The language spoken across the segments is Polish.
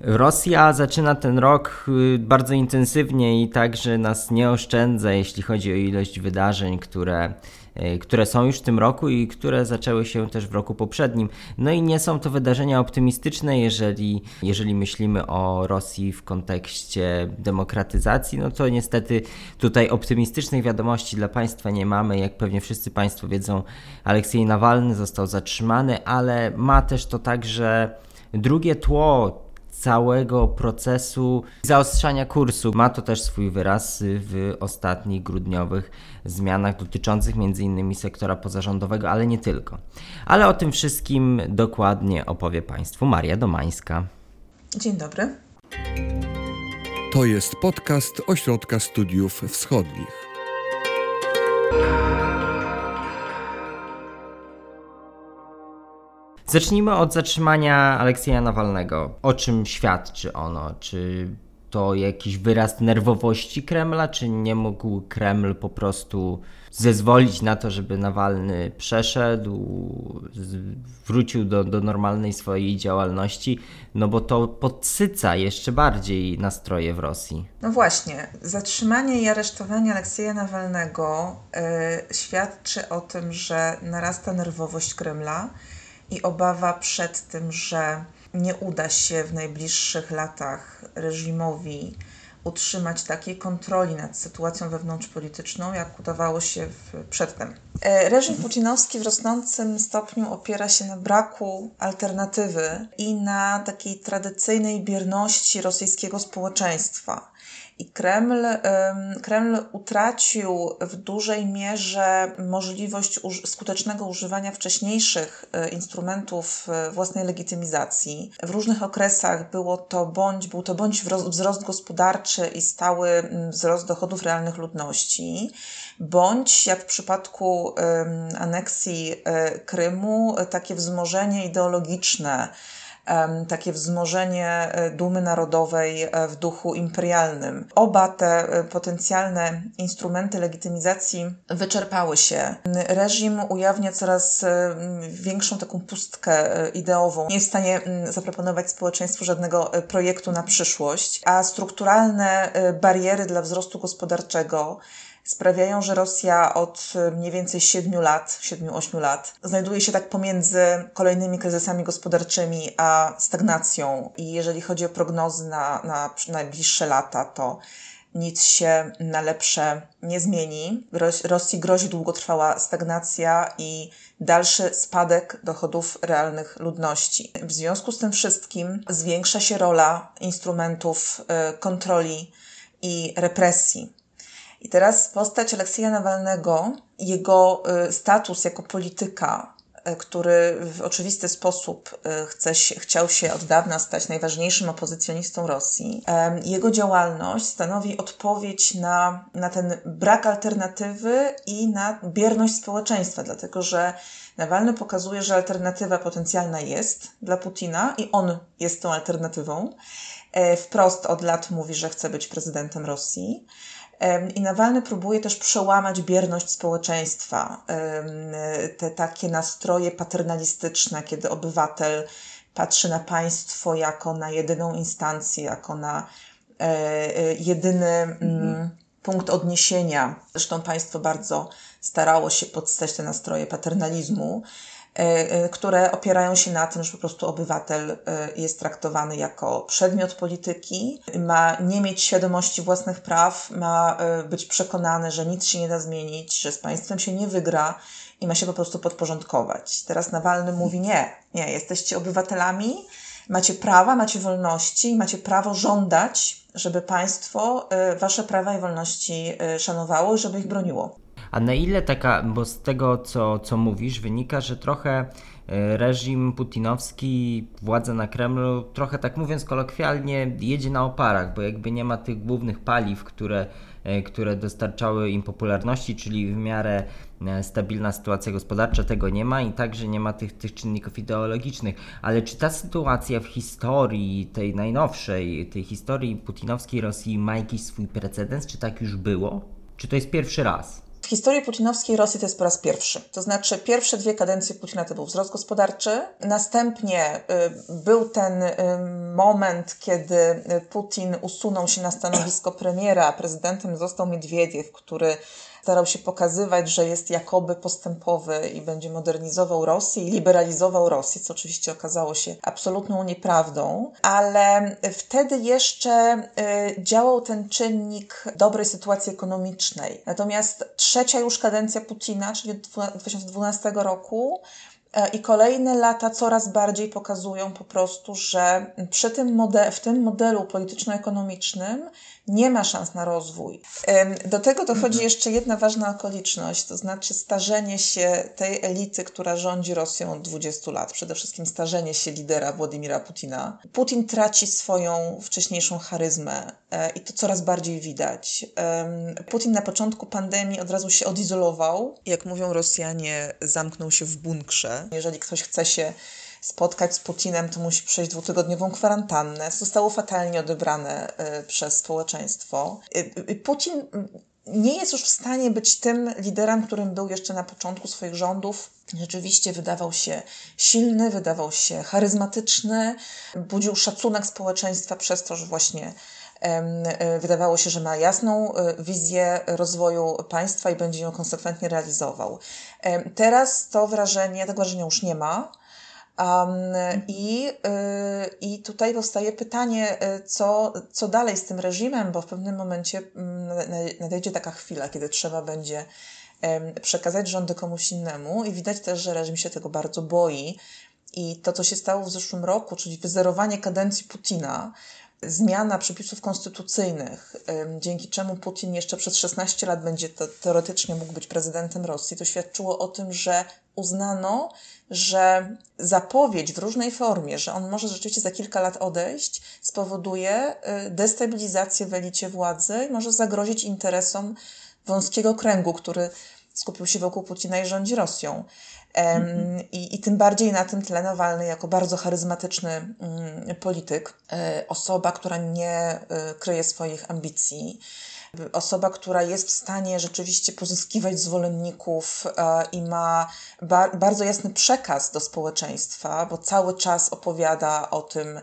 Rosja zaczyna ten rok y, bardzo intensywnie i także nas nie oszczędza, jeśli chodzi o ilość wydarzeń, które, y, które są już w tym roku i które zaczęły się też w roku poprzednim. No i nie są to wydarzenia optymistyczne, jeżeli, jeżeli myślimy o Rosji w kontekście demokratyzacji, no to niestety tutaj optymistycznych wiadomości dla Państwa nie mamy. Jak pewnie wszyscy Państwo wiedzą, Aleksiej Nawalny został zatrzymany, ale ma też to także drugie tło całego procesu zaostrzania kursu. Ma to też swój wyraz w ostatnich grudniowych zmianach dotyczących m.in. sektora pozarządowego, ale nie tylko. Ale o tym wszystkim dokładnie opowie Państwu Maria Domańska. Dzień dobry. To jest podcast Ośrodka Studiów Wschodnich. Zacznijmy od zatrzymania Aleksieja Nawalnego. O czym świadczy ono? Czy to jakiś wyraz nerwowości Kremla, czy nie mógł Kreml po prostu zezwolić na to, żeby Nawalny przeszedł, wrócił do, do normalnej swojej działalności, no bo to podsyca jeszcze bardziej nastroje w Rosji. No właśnie, zatrzymanie i aresztowanie Aleksieja Nawalnego yy, świadczy o tym, że narasta nerwowość Kremla i obawa przed tym, że nie uda się w najbliższych latach reżimowi utrzymać takiej kontroli nad sytuacją wewnątrzpolityczną, jak udawało się w, przedtem. E, reżim putinowski w rosnącym stopniu opiera się na braku alternatywy i na takiej tradycyjnej bierności rosyjskiego społeczeństwa. I Kreml, Kreml utracił w dużej mierze możliwość skutecznego używania wcześniejszych e, instrumentów e, własnej legitymizacji. W różnych okresach było to bądź, był to bądź wzrost gospodarczy i stały wzrost dochodów realnych ludności, bądź jak w przypadku aneksji e, Krymu, takie wzmożenie ideologiczne takie wzmożenie e, dumy narodowej e, w duchu imperialnym. Oba te e, potencjalne instrumenty legitymizacji wyczerpały się. Reżim ujawnia coraz większą taką pustkę ideową. Nie jest w stanie zaproponować społeczeństwu żadnego projektu na przyszłość, a strukturalne bariery dla wzrostu gospodarczego sprawiają, że Rosja od e, mniej więcej 7 lat, 7-8 lat, znajduje się tak pomiędzy kolejnymi kryzysami gospodarczymi a stagnacją. I jeżeli chodzi o prognozy na, na najbliższe lata, to nic się na lepsze nie zmieni. Rosji grozi długotrwała stagnacja i dalszy spadek dochodów realnych ludności. W związku z tym wszystkim zwiększa się rola instrumentów e, kontroli i represji. I teraz postać Aleksieja Nawalnego, jego y, status jako polityka, y, który w oczywisty sposób y, chce się, chciał się od dawna stać najważniejszym opozycjonistą Rosji, jego działalność stanowi odpowiedź na, na ten brak alternatywy i na bierność społeczeństwa, dlatego że Nawalny pokazuje, że alternatywa potencjalna jest dla Putina i on jest tą alternatywą. E, wprost od lat mówi, że chce być prezydentem Rosji. I Nawalny próbuje też przełamać bierność społeczeństwa, te takie nastroje paternalistyczne, kiedy obywatel patrzy na państwo jako na jedyną instancję, jako na e, e, jedyny mhm. punkt odniesienia. Zresztą państwo bardzo starało się podstać te nastroje paternalizmu. E, e, które opierają się na tym, że po prostu obywatel e, jest traktowany jako przedmiot polityki, ma nie mieć świadomości własnych praw, ma być przekonany, że nic się nie da zmienić, że z państwem się nie wygra i ma się po prostu podporządkować. Teraz Nawalny mówi nie, nie, jesteście obywatelami, macie prawa, macie wolności macie prawo żądać, żeby państwo wasze prawa i wolności szanowało i żeby ich broniło. A na ile taka, bo z tego co, co mówisz, wynika, że trochę e, reżim putinowski, władza na Kremlu, trochę tak mówiąc kolokwialnie, jedzie na oparach, bo jakby nie ma tych głównych paliw, które, e, które dostarczały im popularności, czyli w miarę e, stabilna sytuacja gospodarcza, tego nie ma i także nie ma tych, tych czynników ideologicznych. Ale czy ta sytuacja w historii tej najnowszej, tej historii putinowskiej Rosji ma jakiś swój precedens? Czy tak już było? Czy to jest pierwszy raz? Historii putinowskiej Rosji to jest po raz pierwszy. To znaczy, pierwsze dwie kadencje Putina to był wzrost gospodarczy, następnie y, był ten y, moment, kiedy Putin usunął się na stanowisko premiera, a prezydentem został Miedwiediew, który starał się pokazywać, że jest jakoby postępowy i będzie modernizował Rosję i liberalizował Rosję, co oczywiście okazało się absolutną nieprawdą, ale wtedy jeszcze y, działał ten czynnik dobrej sytuacji ekonomicznej. Natomiast trzecia już kadencja Putina, czyli 2012 roku, e, i kolejne lata coraz bardziej pokazują po prostu, że przy tym w tym modelu polityczno-ekonomicznym nie ma szans na rozwój. Do tego dochodzi mhm. jeszcze jedna ważna okoliczność, to znaczy starzenie się tej elity, która rządzi Rosją od 20 lat. Przede wszystkim starzenie się lidera Władimira Putina. Putin traci swoją wcześniejszą charyzmę e, i to coraz bardziej widać. Putin na początku pandemii od razu się odizolował. Jak mówią Rosjanie, zamknął się w bunkrze. Jeżeli ktoś chce się spotkać z Putinem, to musi przejść dwutygodniową kwarantannę. Zostało fatalnie odebrane y, przez społeczeństwo. Y, y, Putin nie jest już w stanie być tym liderem, którym był jeszcze na początku swoich rządów. Rzeczywiście wydawał się silny, wydawał się charyzmatyczny, budził szacunek społeczeństwa przez to, że właśnie wydawało się, że ma jasną wizję rozwoju państwa i będzie ją konsekwentnie realizował. Teraz to wrażenie, tego wrażenia już nie ma. Um, i, y, I tutaj powstaje pytanie, y, co, co dalej z tym reżimem, bo w pewnym momencie y, nadejdzie taka chwila, kiedy trzeba będzie przekazać rządy komuś innemu, i widać też, że reżim się tego bardzo boi. I to, co się stało w zeszłym roku, czyli wyzerowanie kadencji Putina, zmiana przepisów konstytucyjnych, dzięki czemu Putin jeszcze przez 16 lat będzie to, teoretycznie mógł być prezydentem Rosji, to świadczyło o tym, że uznano, że zapowiedź w różnej formie, że on może rzeczywiście za kilka lat odejść, spowoduje y, destabilizację w elicie władzy i może zagrozić interesom wąskiego kręgu, który skupił się wokół Putina i rządzi Rosją. Mm-hmm. I, I tym bardziej na tym tle Nawalny jako bardzo charyzmatyczny mm, polityk, y, osoba, która nie y, kryje swoich ambicji, osoba, która jest w stanie rzeczywiście pozyskiwać zwolenników e, i ma bardzo jasny przekaz do społeczeństwa, bo cały czas opowiada o tym,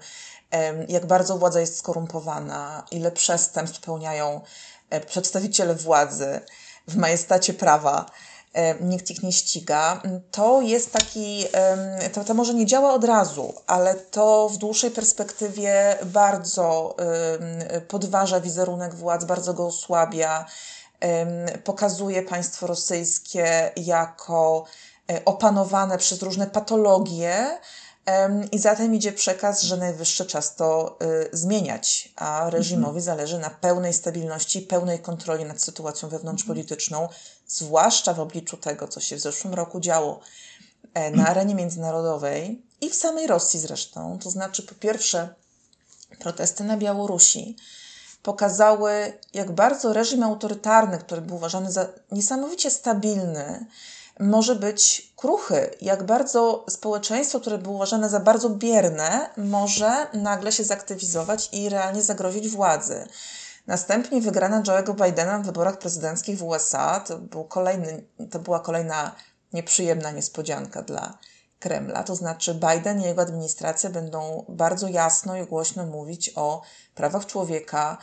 jak bardzo władza jest skorumpowana, ile przestępstw popełniają e, przedstawiciele władzy w majestacie prawa. E, nikt ich nie ściga, to jest taki, to, to może nie działa od razu, ale to w dłuższej perspektywie bardzo podważa wizerunek władz, bardzo go osłabia, pokazuje państwo rosyjskie jako e, opanowane przez różne patologie, i zatem idzie przekaz, że najwyższy czas to y, zmieniać, a reżimowi mhm. zależy na pełnej stabilności pełnej kontroli nad sytuacją wewnątrzpolityczną, zwłaszcza w obliczu tego, co się w zeszłym roku działo e, na arenie międzynarodowej i w samej Rosji zresztą. To znaczy, po pierwsze, protesty na Białorusi pokazały, jak bardzo reżim autorytarny, który był uważany za niesamowicie stabilny, może być kruchy, jak bardzo społeczeństwo, które było uważane za bardzo bierne, może nagle się zaktywizować i realnie zagrozić władzy. Następnie wygrana Joe'ego Bidena w wyborach prezydenckich w USA to, był kolejny, to była kolejna nieprzyjemna niespodzianka dla Kremla. To znaczy, Biden i jego administracja będą bardzo jasno i głośno mówić o prawach człowieka,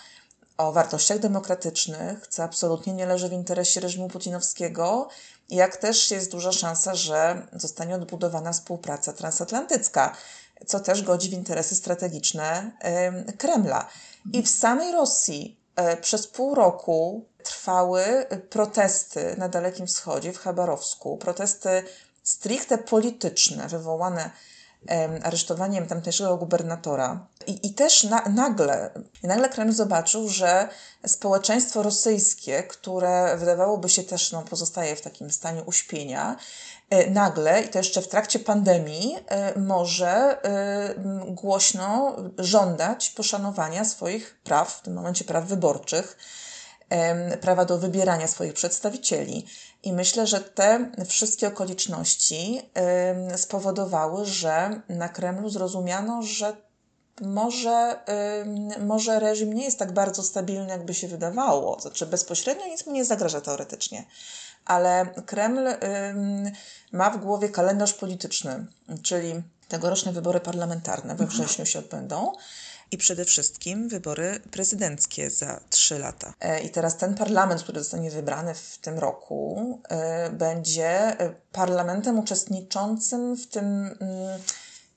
o wartościach demokratycznych, co absolutnie nie leży w interesie reżimu putinowskiego, jak też jest duża szansa, że zostanie odbudowana współpraca transatlantycka, co też godzi w interesy strategiczne Kremla. I w samej Rosji e, przez pół roku trwały protesty na Dalekim Wschodzie, w Chabarowsku, protesty stricte polityczne, wywołane aresztowaniem tamtejszego gubernatora. I, i też na, nagle, nagle Kreml zobaczył, że społeczeństwo rosyjskie, które wydawałoby się też no, pozostaje w takim stanie uśpienia, e, nagle, i to jeszcze w trakcie pandemii, e, może e, głośno żądać poszanowania swoich praw, w tym momencie praw wyborczych, prawa do wybierania swoich przedstawicieli. I myślę, że te wszystkie okoliczności spowodowały, że na Kremlu zrozumiano, że może, może reżim nie jest tak bardzo stabilny, jakby się wydawało. Znaczy, bezpośrednio nic mu nie zagraża teoretycznie, ale Kreml ma w głowie kalendarz polityczny, czyli tegoroczne wybory parlamentarne. We wrześniu się odbędą i przede wszystkim wybory prezydenckie za trzy lata. E, I teraz ten parlament, który zostanie wybrany w tym roku, e, będzie e, parlamentem uczestniczącym w tym mm,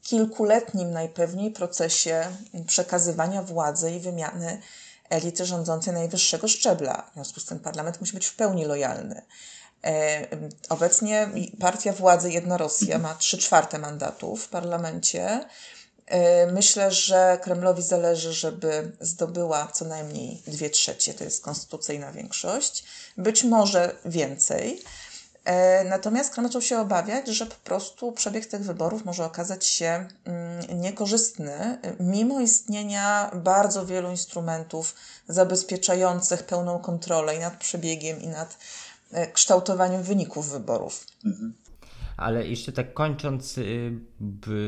kilkuletnim najpewniej procesie przekazywania władzy i wymiany elity rządzącej najwyższego szczebla. W związku z tym parlament musi być w pełni lojalny. Obecnie partia władzy Jedna Rosja ma trzy czwarte mandatów w parlamencie. E, myślę, że Kremlowi zależy, żeby zdobyła co najmniej dwie trzecie, to jest konstytucyjna większość, być może więcej. E, natomiast Kreml zaczął się obawiać, że po prostu przebieg tych wyborów może okazać się mm, niekorzystny, mimo istnienia bardzo wielu instrumentów zabezpieczających pełną kontrolę i nad przebiegiem, i nad e, kształtowaniem wyników wyborów. Mhm. Ale jeszcze tak kończąc y,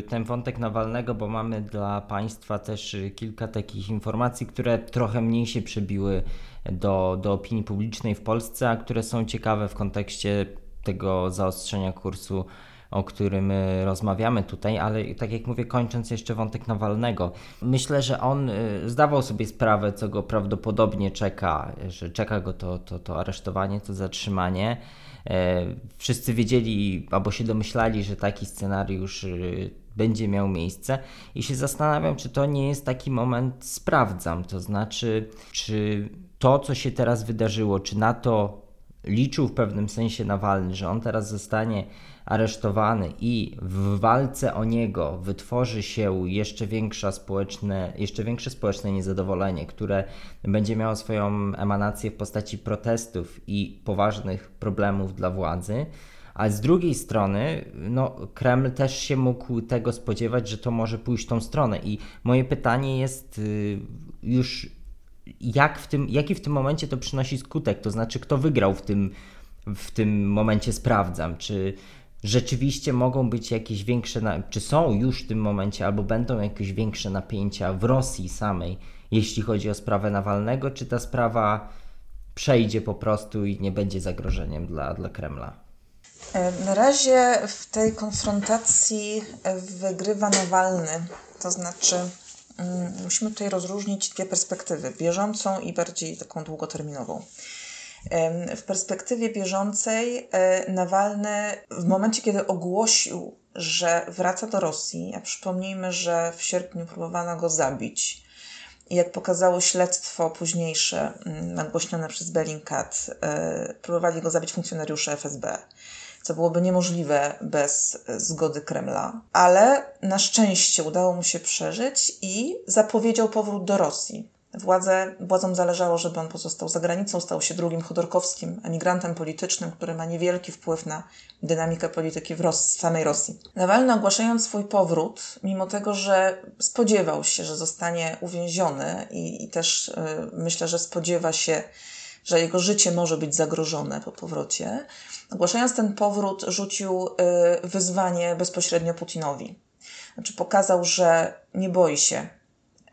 ten wątek Nawalnego, bo mamy dla Państwa też y, kilka takich informacji, które trochę mniej się przebiły do, do opinii publicznej w Polsce, a które są ciekawe w kontekście tego zaostrzenia kursu o którym y, rozmawiamy tutaj, ale tak jak mówię, kończąc jeszcze wątek Nawalnego, myślę, że on zdawał sobie sprawę, co go prawdopodobnie czeka, że czeka go to, to, to aresztowanie, to zatrzymanie. E, wszyscy wiedzieli albo się domyślali, że taki scenariusz y, będzie miał miejsce i się zastanawiam, czy to nie jest taki moment sprawdzam, to znaczy, czy to, co się teraz wydarzyło, czy na to liczył w pewnym sensie Nawalny, że on teraz zostanie aresztowany i w walce o niego wytworzy się jeszcze, większa społeczne, jeszcze większe społeczne niezadowolenie, które będzie miało swoją emanację w postaci protestów i poważnych problemów dla władzy. A z drugiej strony, no, Kreml też się mógł tego spodziewać, że to może pójść tą stronę. I moje pytanie jest y, już, jak w tym, jaki w tym momencie to przynosi skutek? To znaczy, kto wygrał w tym, w tym momencie, sprawdzam. Czy rzeczywiście mogą być jakieś większe, czy są już w tym momencie, albo będą jakieś większe napięcia w Rosji samej, jeśli chodzi o sprawę Nawalnego, czy ta sprawa przejdzie po prostu i nie będzie zagrożeniem dla, dla Kremla? E, na razie w tej konfrontacji e, wygrywa Nawalny, to znaczy mm, musimy tutaj rozróżnić dwie perspektywy, bieżącą i bardziej taką długoterminową. W perspektywie bieżącej e, Nawalny w momencie, kiedy ogłosił, że wraca do Rosji, a przypomnijmy, że w sierpniu próbowano go zabić, i jak pokazało śledztwo późniejsze, mm, nagłośnione przez Bellingcat, e, próbowali go zabić funkcjonariusze FSB, co byłoby niemożliwe bez zgody Kremla. Ale na szczęście udało mu się przeżyć i zapowiedział powrót do Rosji. Władze, władzom zależało, żeby on pozostał za granicą, stał się drugim Chodorkowskim, emigrantem politycznym, który ma niewielki wpływ na dynamikę polityki w, Ros samej Rosji. Nawalny ogłaszając swój powrót, mimo tego, że spodziewał się, że zostanie uwięziony i, i też y, myślę, że spodziewa się, że jego życie może być zagrożone po powrocie, ogłaszając ten powrót, rzucił y, wyzwanie bezpośrednio Putinowi. Znaczy pokazał, że nie boi się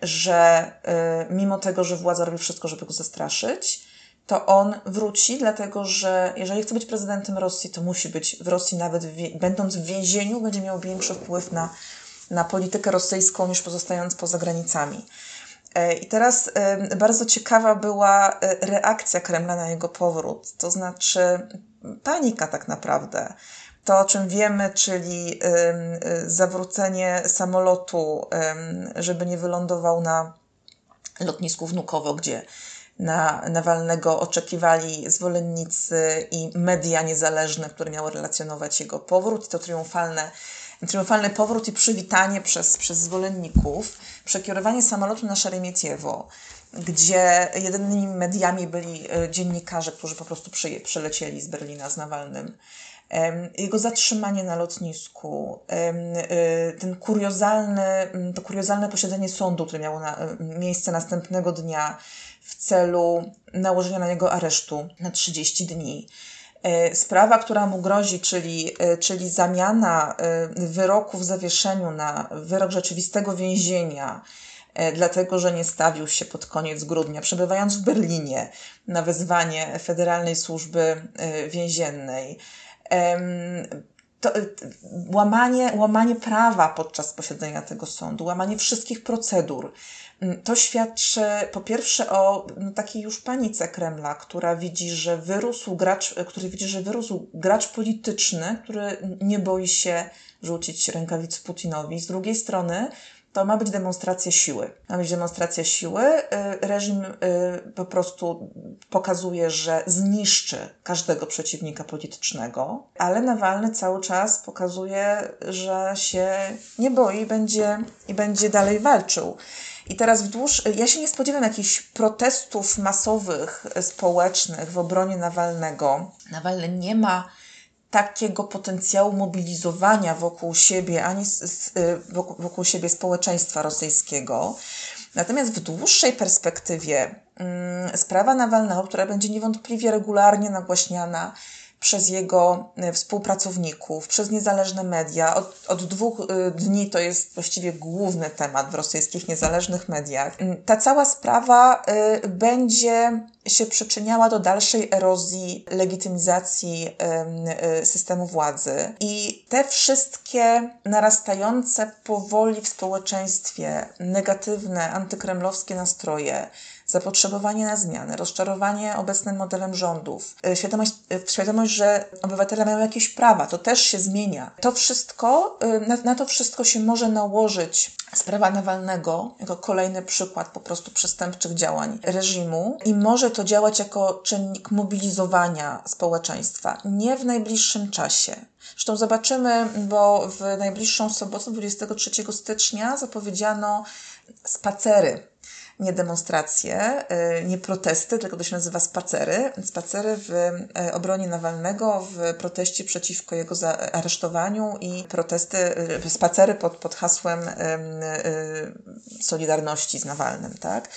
że y, mimo tego, że władza robi wszystko, żeby go zastraszyć, to on wróci, dlatego że jeżeli chce być prezydentem Rosji, to musi być w Rosji, nawet w, będąc w więzieniu, będzie miał większy wpływ na, na politykę rosyjską niż pozostając poza granicami. E, I teraz y, bardzo ciekawa była y, reakcja Kremla na jego powrót, to znaczy panika tak naprawdę to, o czym wiemy, czyli y, zawrócenie samolotu, żeby nie wylądował na lotnisku Wnukowo, gdzie na Nawalnego oczekiwali zwolennicy i media niezależne, które miały relacjonować jego powrót. To triumfalne, triumfalny powrót i przywitanie przez, przez zwolenników, przekierowanie samolotu na Szeremieciewo, gdzie jedynymi mediami byli y, dziennikarze, którzy po prostu przy, przylecieli z Berlina z Nawalnym jego zatrzymanie na lotnisku, y, ten kuriozalny, to kuriozalne posiedzenie sądu, które miało na, miejsce następnego dnia w celu nałożenia na niego aresztu na 30 dni. Sprawa, która mu grozi, czyli, czyli zamiana wyroku w zawieszeniu na wyrok rzeczywistego więzienia, dlatego że nie stawił się pod koniec grudnia, przebywając w Berlinie na wezwanie Federalnej Służby Więziennej to, łamanie, łamanie prawa podczas posiedzenia tego sądu, łamanie wszystkich procedur. Mm, to świadczy po pierwsze o no, takiej już panice Kremla, która widzi, że wyrósł gracz, który widzi, że wyrósł gracz polityczny, który nie boi się rzucić rękawic Putinowi. Z drugiej strony to ma być demonstracja siły. Ma być demonstracja siły. Y, reżim y, po prostu pokazuje, że zniszczy każdego przeciwnika politycznego, ale Nawalny cały czas pokazuje, że się nie boi i będzie, i będzie dalej walczył. I teraz wdłuż, ja się nie spodziewam jakichś protestów masowych, społecznych w obronie Nawalnego. Nawalny nie ma takiego potencjału mobilizowania wokół siebie, ani y, wokół siebie społeczeństwa rosyjskiego. Natomiast w dłuższej perspektywie mm, sprawa Nawalnego, która będzie niewątpliwie regularnie nagłaśniana przez jego y, współpracowników, przez niezależne media. Od, od dwóch y, dni to jest właściwie główny temat w rosyjskich niezależnych mediach. Mm, ta cała sprawa y, będzie się przyczyniała do dalszej erozji legitymizacji systemu władzy. I te wszystkie narastające powoli w społeczeństwie negatywne, antykremlowskie nastroje, zapotrzebowanie na zmiany, rozczarowanie obecnym modelem rządów, e, świadomość, e, świadomość, że obywatele mają jakieś prawa, to też się zmienia. To wszystko, e, na, na to wszystko się może nałożyć sprawa Nawalnego jako kolejny przykład po prostu przestępczych działań reżimu i może to działać jako czynnik mobilizowania społeczeństwa. Nie w najbliższym czasie. Zresztą zobaczymy, bo w najbliższą sobotę, 23 stycznia, zapowiedziano spacery nie demonstracje, y, nie protesty, tylko to się nazywa spacery. Spacery w y, obronie Nawalnego, w proteście przeciwko jego aresztowaniu i protesty, y, spacery pod, pod hasłem Solidarności z Nawalnym, tak?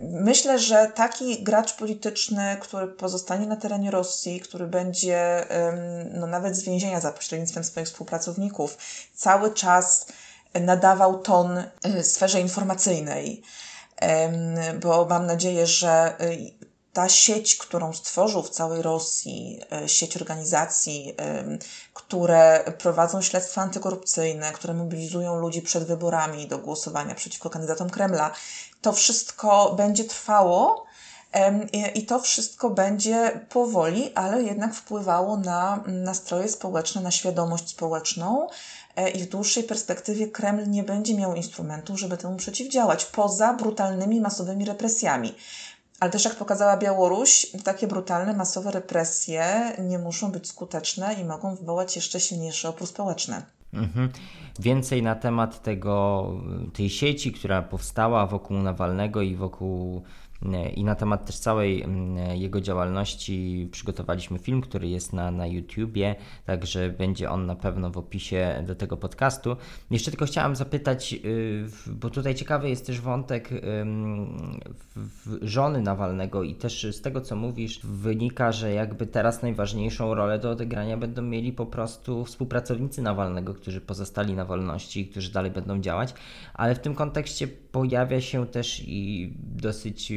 Myślę, że taki gracz polityczny, który pozostanie na terenie Rosji, który będzie no, nawet z więzienia za pośrednictwem swoich współpracowników, cały czas nadawał ton sferze informacyjnej, bo mam nadzieję, że y, ta sieć, którą stworzył w całej Rosji, y, sieć organizacji, które prowadzą śledztwa antykorupcyjne, które mobilizują ludzi przed wyborami do głosowania przeciwko kandydatom Kremla, to wszystko będzie trwało i to wszystko będzie powoli, ale jednak wpływało na nastroje społeczne, na świadomość społeczną i w dłuższej perspektywie Kreml nie będzie miał instrumentów, żeby temu przeciwdziałać, poza brutalnymi, masowymi represjami. Ale też jak pokazała Białoruś, takie brutalne, masowe represje nie muszą być skuteczne i mogą wywołać jeszcze silniejszy opór społeczny. Mhm. Więcej na temat tego, tej sieci, która powstała wokół Nawalnego i wokół i na temat też całej mm, jego działalności przygotowaliśmy film, który jest na, na YouTubie, także będzie on na pewno w opisie do tego podcastu. Jeszcze tylko chciałam zapytać, y, bo tutaj ciekawy jest też wątek żony Nawalnego i też z tego co mówisz wynika, że jakby teraz najważniejszą rolę do odegrania będą mieli po prostu współpracownicy Nawalnego, którzy pozostali na wolności i którzy dalej będą działać, ale w tym kontekście pojawia się też i dosyć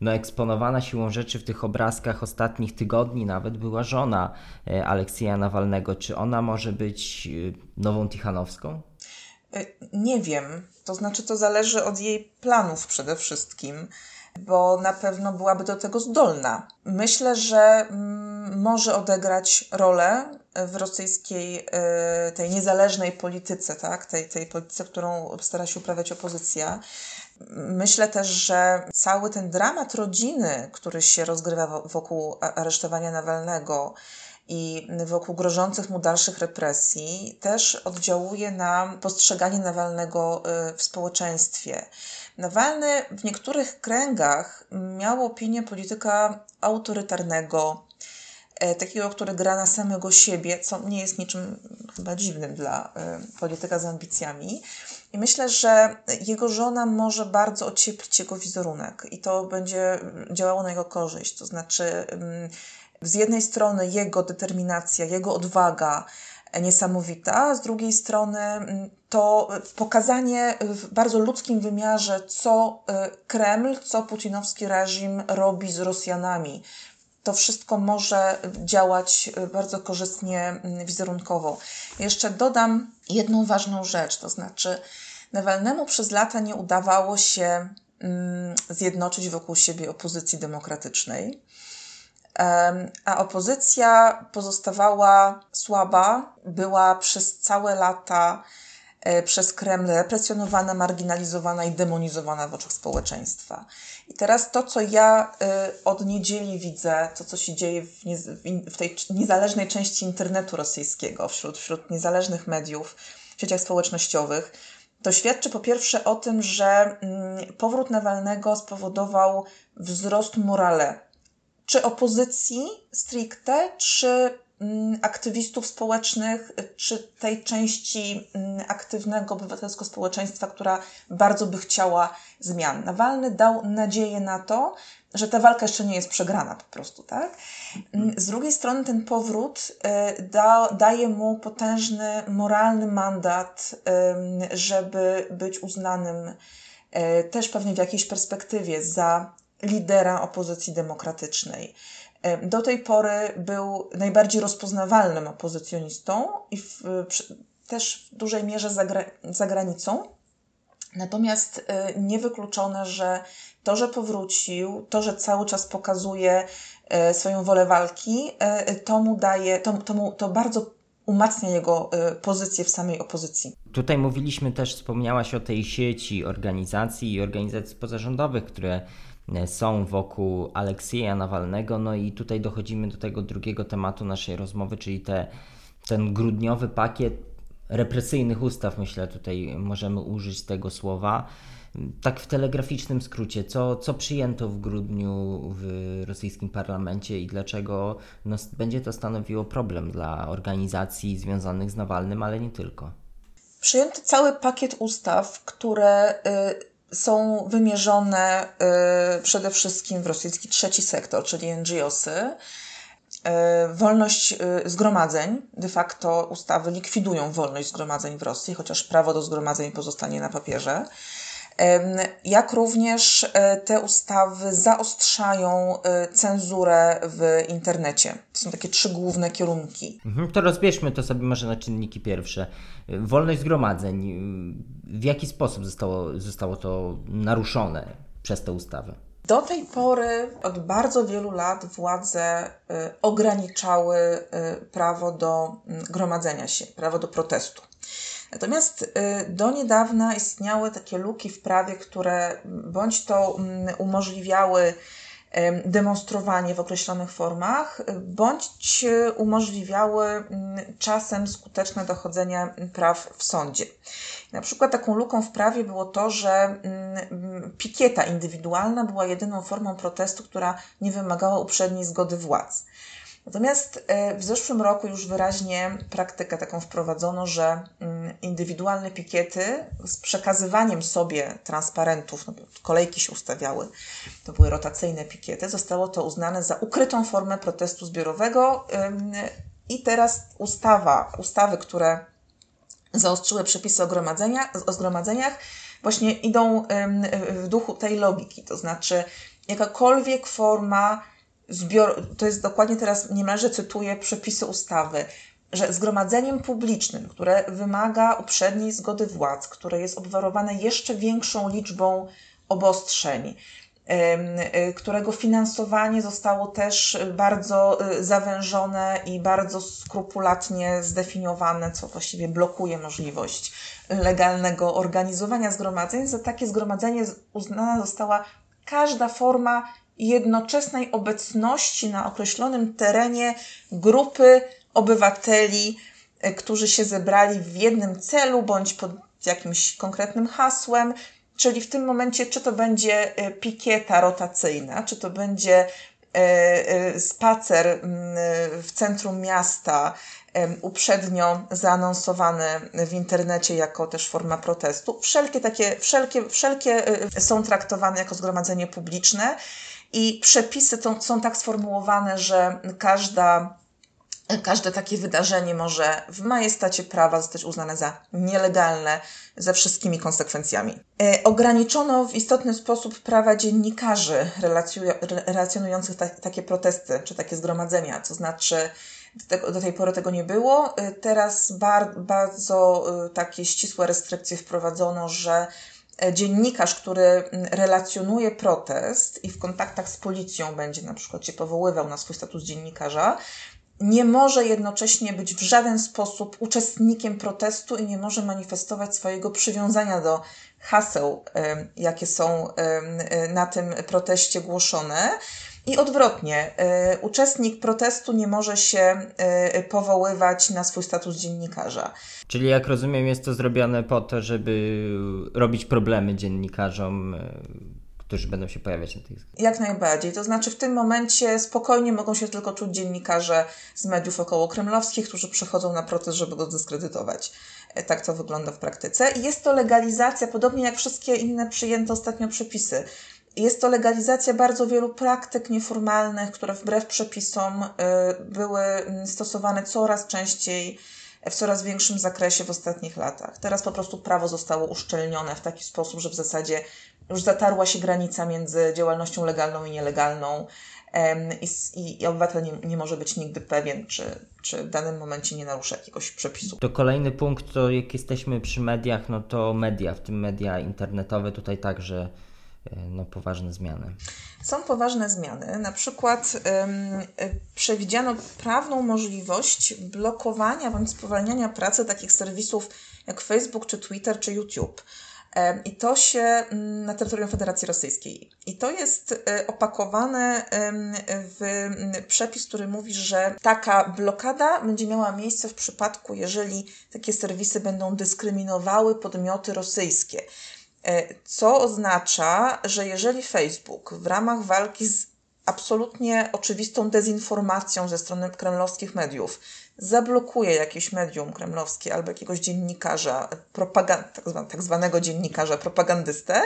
no, eksponowana siłą rzeczy w tych obrazkach ostatnich tygodni nawet była żona e, Aleksieja Nawalnego. Czy ona może być e, nową Tichanowską? E, nie wiem. To znaczy, to zależy od jej planów przede wszystkim, bo na pewno byłaby do tego zdolna. Myślę, że mm, może odegrać rolę w rosyjskiej, tej niezależnej polityce, tak? tej, tej polityce, którą stara się uprawiać opozycja. Myślę też, że cały ten dramat rodziny, który się rozgrywa wokół aresztowania Nawalnego i wokół grożących mu dalszych represji, też oddziałuje na postrzeganie Nawalnego y, w społeczeństwie. Nawalny w niektórych kręgach miał opinię polityka autorytarnego, e, takiego, który gra na samego siebie, co nie jest niczym chyba dziwnym dla y, polityka z ambicjami. I myślę, że jego żona może bardzo ocieplić jego wizerunek i to będzie działało na jego korzyść. To znaczy, z jednej strony jego determinacja, jego odwaga niesamowita, z drugiej strony mm, to pokazanie w bardzo ludzkim wymiarze, co y, Kreml, co putinowski reżim robi z Rosjanami. To wszystko może działać y, bardzo korzystnie mm, wizerunkowo. Jeszcze dodam jedną ważną rzecz, to znaczy Nawalnemu przez lata nie udawało się mm, zjednoczyć wokół siebie opozycji demokratycznej a opozycja pozostawała słaba, była przez całe lata przez Kreml represjonowana, marginalizowana i demonizowana w oczach społeczeństwa. I teraz to, co ja e, od niedzieli widzę, to, co się dzieje w, w tej niezależnej części internetu rosyjskiego, wśród, wśród niezależnych mediów, w sieciach społecznościowych, to świadczy po pierwsze o tym, że mm, powrót Nawalnego spowodował wzrost morale czy opozycji stricte, czy aktywistów społecznych, czy tej części mm, aktywnego obywatelskiego społeczeństwa, która bardzo by chciała zmian. Nawalny dał nadzieję na to, że ta walka jeszcze nie jest przegrana po prostu, tak? Mm, z drugiej strony ten powrót y, da, daje mu potężny moralny mandat, żeby być uznanym y, też pewnie w jakiejś perspektywie za lidera opozycji demokratycznej. E, do tej pory był najbardziej rozpoznawalnym opozycjonistą i w, też w dużej mierze za, za granicą. Natomiast e, niewykluczone, że to, że powrócił, to, że cały czas pokazuje e, swoją wolę walki, to mu daje, to, to, mu, to bardzo umacnia jego pozycję w samej opozycji. Tutaj mówiliśmy też, wspomniałaś o tej sieci organizacji i organizacji pozarządowych, które E, są wokół Aleksieja Nawalnego. No i tutaj dochodzimy do tego drugiego tematu naszej rozmowy, czyli te, ten grudniowy pakiet represyjnych ustaw, myślę, tutaj możemy użyć tego słowa. Tak w telegraficznym skrócie, co, co przyjęto w grudniu w rosyjskim parlamencie i dlaczego no, będzie to stanowiło problem dla organizacji związanych z Nawalnym, ale nie tylko? Przyjęto cały pakiet ustaw, które y, są wymierzone y, przede wszystkim w rosyjski trzeci sektor, czyli NGOsy. Y, wolność y, zgromadzeń, de facto ustawy likwidują wolność zgromadzeń w Rosji, chociaż prawo do zgromadzeń pozostanie na papierze jak również e, te ustawy zaostrzają e, cenzurę w internecie. To są takie trzy główne kierunki. Mhm, to rozbierzmy to sobie może na czynniki pierwsze. Wolność zgromadzeń. W jaki sposób zostało, zostało to naruszone przez tę ustawę? Do tej pory, od bardzo wielu lat, władze e, ograniczały prawo do gromadzenia się, prawo do protestu. Natomiast y, do niedawna istniały takie luki w prawie, które bądź to mm, umożliwiały demonstrowanie w określonych formach, bądź umożliwiały mm, czasem skuteczne dochodzenie praw w sądzie. Na przykład taką luką w prawie było to, że mm, pikieta indywidualna była jedyną formą protestu, która nie wymagała uprzedniej zgody władz. Natomiast e, w zeszłym roku już wyraźnie praktykę taką wprowadzono, że mm, indywidualne pikiety z przekazywaniem sobie transparentów, no kolejki się ustawiały, to były rotacyjne pikiety, zostało to uznane za ukrytą formę protestu zbiorowego i teraz ustawa, ustawy, które zaostrzyły przepisy o, o zgromadzeniach, właśnie idą w duchu tej logiki, to znaczy jakakolwiek forma zbior, to jest dokładnie teraz niemalże cytuję przepisy ustawy, że zgromadzeniem publicznym, które wymaga uprzedniej zgody władz, które jest obwarowane jeszcze większą liczbą obostrzeń, y, którego finansowanie zostało też bardzo y, zawężone i bardzo skrupulatnie zdefiniowane, co właściwie blokuje możliwość legalnego organizowania zgromadzeń. Za takie zgromadzenie uznana została każda forma jednoczesnej obecności na określonym terenie grupy obywateli, e, którzy się zebrali w jednym celu bądź pod jakimś konkretnym hasłem. Czyli w tym momencie, czy to będzie e, pikieta rotacyjna, czy to będzie e, spacer w centrum miasta, uprzednio zaanonsowane w internecie jako też forma protestu. Wszelkie takie, wszelkie, wszelkie są traktowane jako zgromadzenie publiczne i przepisy to, są tak sformułowane, że każda Każde takie wydarzenie może w majestacie prawa zostać uznane za nielegalne ze wszystkimi konsekwencjami. E, ograniczono w istotny sposób prawa dziennikarzy relacjonujących ta, takie protesty czy takie zgromadzenia, to znaczy do tej pory tego nie było. E, teraz bar, bardzo e, takie ścisłe restrykcje wprowadzono, że dziennikarz, który relacjonuje protest i w kontaktach z policją będzie na przykład się powoływał na swój status dziennikarza, nie może jednocześnie być w żaden sposób uczestnikiem protestu i nie może manifestować swojego przywiązania do haseł, jakie są na tym proteście głoszone. I odwrotnie, e, uczestnik protestu nie może się e, powoływać na swój status dziennikarza. Czyli jak rozumiem, jest to zrobione po to, żeby robić problemy dziennikarzom e, którzy będą się pojawiać na tych. Jak najbardziej. To znaczy, w tym momencie spokojnie mogą się tylko czuć dziennikarze z mediów okołokremlowskich, którzy przychodzą na protest, żeby go zdyskredytować. E, tak to wygląda w praktyce. I jest to legalizacja, podobnie jak wszystkie inne przyjęte ostatnio przepisy. Jest to legalizacja bardzo wielu praktyk nieformalnych, które wbrew przepisom y, były mm, stosowane coraz częściej w coraz większym zakresie w ostatnich latach. Teraz po prostu prawo zostało uszczelnione w taki sposób, że w zasadzie już zatarła się granica między działalnością legalną i nielegalną. I, i, obywatel nie, nie, może być nigdy pewien, czy, czy w danym momencie nie narusza jakiegoś przepisu. To kolejny punkt, to jak jesteśmy przy mediach, no to media, w tym media internetowe, tutaj także no, poważne zmiany. Są poważne zmiany. Na przykład ym, przewidziano prawną możliwość blokowania bądź spowalniania pracy takich serwisów jak Facebook, czy Twitter, czy YouTube. I to się na terytorium Federacji Rosyjskiej. I to jest e, opakowane w przepis, który mówi, że taka blokada będzie miała miejsce w przypadku, jeżeli takie serwisy będą dyskryminowały podmioty rosyjskie. E, co oznacza, że jeżeli Facebook w ramach walki z absolutnie oczywistą dezinformacją ze strony kremlowskich mediów zablokuje jakieś medium kremlowskie albo jakiegoś dziennikarza, tak, zwanego, tak zwanego dziennikarza, propagandystę,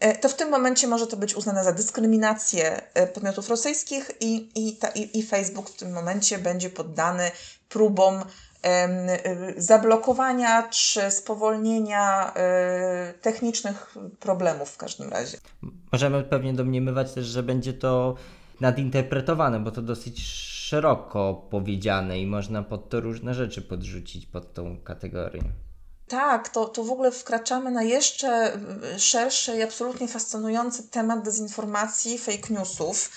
e, to w tym momencie może to być uznane za dyskryminację e, podmiotów rosyjskich i, i, ta, i, i Facebook w tym momencie będzie poddany próbom zablokowania czy spowolnienia technicznych problemów w każdym razie. Możemy pewnie domniemywać też, że będzie to nadinterpretowane, bo to dosyć szeroko powiedziane i można pod to różne rzeczy podrzucić pod tą kategorię. Tak, to, to w ogóle wkraczamy na jeszcze szerszy i absolutnie fascynujący temat dezinformacji, fake newsów.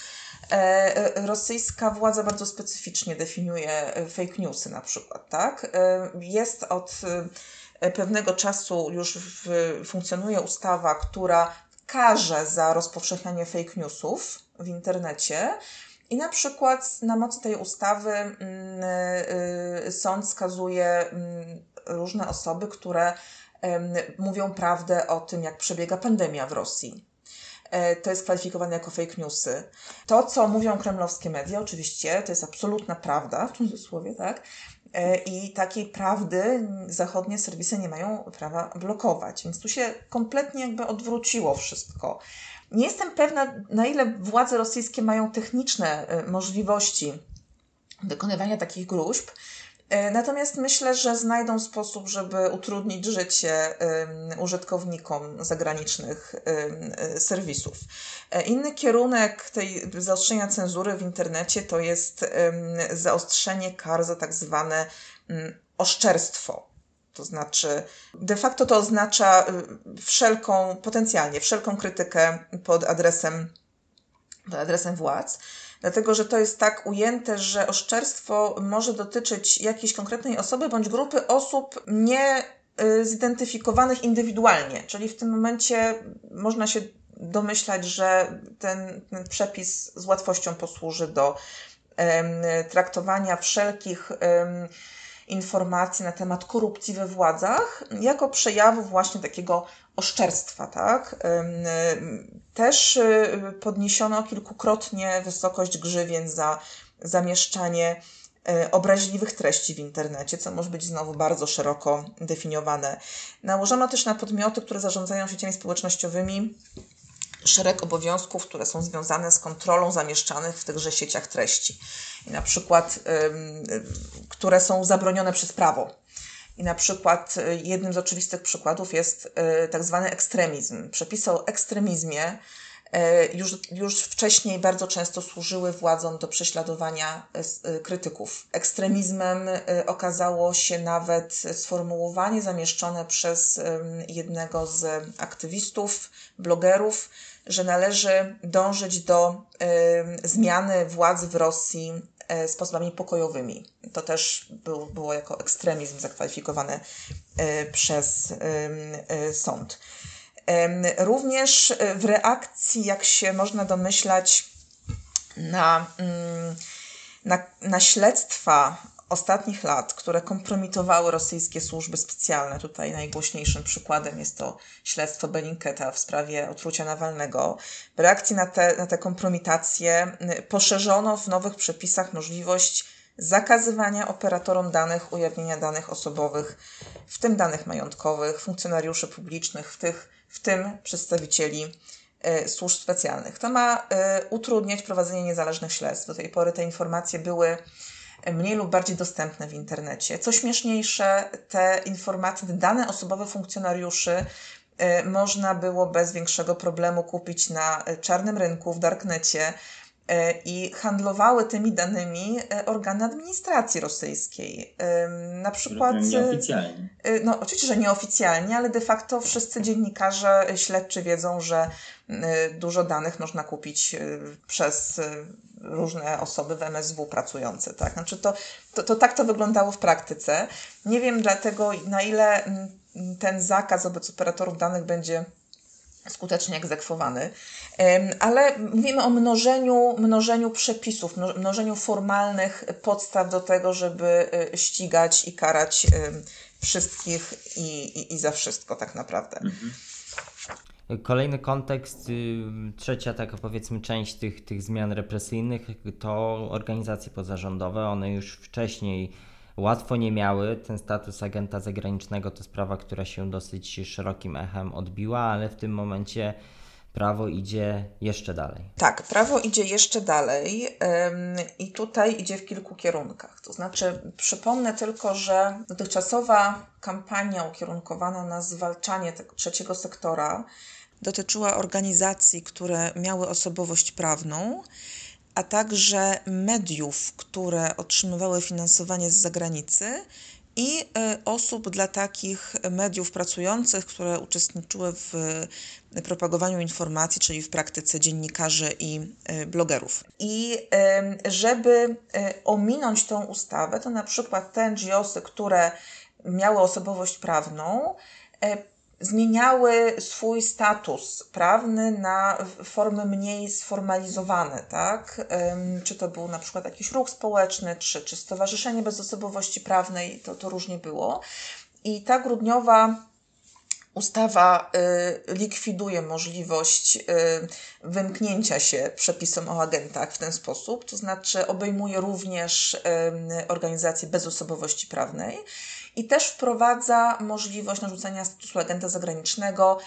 E, e, rosyjska władza bardzo specyficznie definiuje e, fake newsy na przykład, tak? Jest od pewnego czasu już w, funkcjonuje ustawa, która karze za rozpowszechnianie fake newsów w internecie. I na przykład na mocy tej ustawy mm, sąd skazuje mm, różne osoby, które mówią prawdę o tym, jak przebiega pandemia w Rosji. E, to jest kwalifikowane jako fake newsy. To, co mówią kremlowskie media, oczywiście, to jest absolutna prawda, w cudzysłowie, tak? E, I takiej prawdy zachodnie serwisy nie mają prawa blokować. Więc tu się kompletnie jakby odwróciło wszystko. Nie jestem pewna, na ile władze rosyjskie mają techniczne e, możliwości wykonywania takich gruźb. E, natomiast myślę, że znajdą sposób, żeby utrudnić życie użytkownikom zagranicznych serwisów. E, inny kierunek tej zaostrzenia cenzury w internecie to jest zaostrzenie kar za tak zwane oszczerstwo. To znaczy, de facto to oznacza wszelką, potencjalnie wszelką krytykę pod adresem, pod adresem władz, dlatego że to jest tak ujęte, że oszczerstwo może dotyczyć jakiejś konkretnej osoby bądź grupy osób nie y, zidentyfikowanych indywidualnie, czyli w tym momencie można się domyślać, że ten, ten przepis z łatwością posłuży do traktowania wszelkich informacji na temat korupcji we władzach, jako przejawu właśnie takiego oszczerstwa, tak? Też y, podniesiono kilkukrotnie wysokość grzywien za zamieszczanie obraźliwych treści w internecie, co może być znowu bardzo szeroko definiowane. Nałożono też na podmioty, które zarządzają sieciami społecznościowymi, szereg obowiązków, które są związane z kontrolą zamieszczanych w tychże sieciach treści. I na przykład, które są zabronione przez prawo. I na przykład y, jednym z oczywistych przykładów jest y, tak zwany ekstremizm. Przepisy o ekstremizmie y, już, już wcześniej bardzo często służyły władzom do prześladowania krytyków. Ekstremizmem okazało się nawet sformułowanie zamieszczone przez jednego z aktywistów, blogerów, że należy dążyć do zmiany władzy w Rosji E, sposobami pokojowymi. To też był, było jako ekstremizm zakwalifikowane e, przez e, sąd. Również w reakcji, jak się można domyślać, na, mm, na, na śledztwa ostatnich lat, które kompromitowały rosyjskie służby specjalne. Tutaj najgłośniejszym przykładem jest to śledztwo Belinketa w sprawie otrucia Nawalnego. W reakcji na te, na te kompromitacje poszerzono w nowych przepisach możliwość zakazywania operatorom danych ujawnienia danych osobowych, w tym danych majątkowych, funkcjonariuszy publicznych, w, tych, w tym przedstawicieli y, służb specjalnych. To ma y, utrudniać prowadzenie niezależnych śledztw. Do tej pory te informacje były mniej lub bardziej dostępne w internecie. Co śmieszniejsze, te informacje, te dane osobowe funkcjonariuszy y, można było bez większego problemu kupić na czarnym rynku, w darknecie y, i handlowały tymi danymi y, organy administracji rosyjskiej. Na przykład. Nieoficjalnie. No, oczywiście, że nieoficjalnie, ale de facto wszyscy dziennikarze śledczy wiedzą, że dużo danych można kupić przez różne osoby w MSW pracujące. Tak? Znaczy to, to, to tak to wyglądało w praktyce. Nie wiem dlatego, na ile mm, ten zakaz wobec operatorów danych będzie skutecznie egzekwowany. Ale mówimy o mnożeniu, mnożeniu przepisów, mnożeniu formalnych podstaw do tego, żeby y, ścigać i karać wszystkich i, i, i za wszystko tak naprawdę. Mhm. Kolejny kontekst, y, trzecia taka powiedzmy część tych, tych zmian represyjnych to organizacje pozarządowe. One już wcześniej łatwo nie miały. Ten status agenta zagranicznego to sprawa, która się dosyć szerokim echem odbiła, ale w tym momencie prawo idzie jeszcze dalej. Tak, prawo idzie jeszcze dalej i tutaj idzie w kilku kierunkach. To znaczy, przypomnę tylko, że dotychczasowa kampania ukierunkowana na zwalczanie trzeciego sektora dotyczyła organizacji, które miały osobowość prawną, a także mediów, które otrzymywały finansowanie z zagranicy i e, osób dla takich mediów pracujących, które uczestniczyły w propagowaniu informacji, czyli w praktyce dziennikarzy i e, blogerów. I żeby ominąć tą ustawę, to na przykład te NGOsy, które miały osobowość prawną, zmieniały swój status prawny na formy mniej sformalizowane, tak? Czy to był na przykład jakiś ruch społeczny, czy, czy stowarzyszenie bez osobowości prawnej, to, to różnie było. I ta grudniowa ustawa y, likwiduje możliwość y, wymknięcia się przepisom o agentach w ten sposób, to znaczy obejmuje również organizacje bez osobowości prawnej i też wprowadza możliwość narzucenia statusu agenta zagranicznego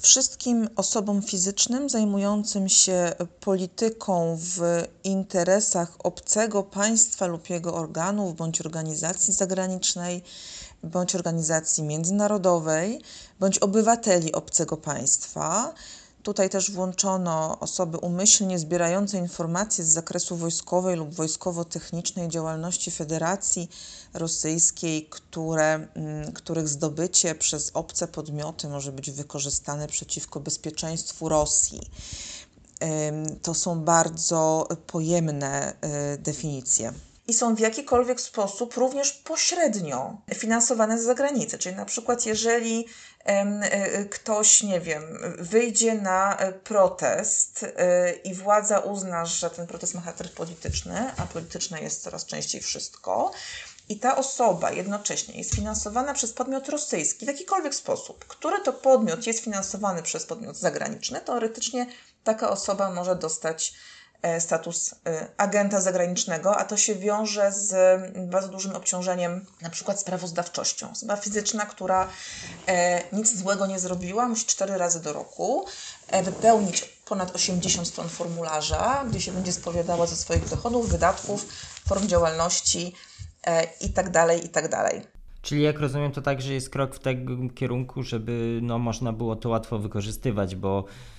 wszystkim osobom fizycznym zajmującym się polityką w interesach obcego państwa lub jego organów bądź organizacji zagranicznej bądź organizacji międzynarodowej bądź obywateli obcego państwa Tutaj też włączono osoby umyślnie zbierające informacje z zakresu wojskowej lub wojskowo-technicznej działalności Federacji Rosyjskiej, które, mm, których zdobycie przez obce podmioty może być wykorzystane przeciwko bezpieczeństwu Rosji. To są bardzo pojemne y, definicje i są w jakikolwiek sposób również pośrednio finansowane z zagranicy. Czyli na przykład, jeżeli e, ktoś, nie wiem, wyjdzie na e, protest e, i władza uzna, że ten protest ma charakter polityczny, a polityczne jest coraz częściej wszystko, i ta osoba jednocześnie jest finansowana przez podmiot rosyjski w jakikolwiek sposób, który to podmiot jest finansowany przez podmiot zagraniczny, teoretycznie taka osoba może dostać e, status agenta zagranicznego, a to się wiąże z bardzo dużym obciążeniem, na przykład sprawozdawczością. Osoba fizyczna, która nic złego nie zrobiła, musi cztery razy do roku wypełnić ponad 80 stron formularza, gdzie się będzie spowiadała ze swoich dochodów, wydatków, form działalności itd., tak itd. Tak Czyli jak rozumiem, to także jest krok w tym kierunku, żeby no, można było to łatwo wykorzystywać, bo mm,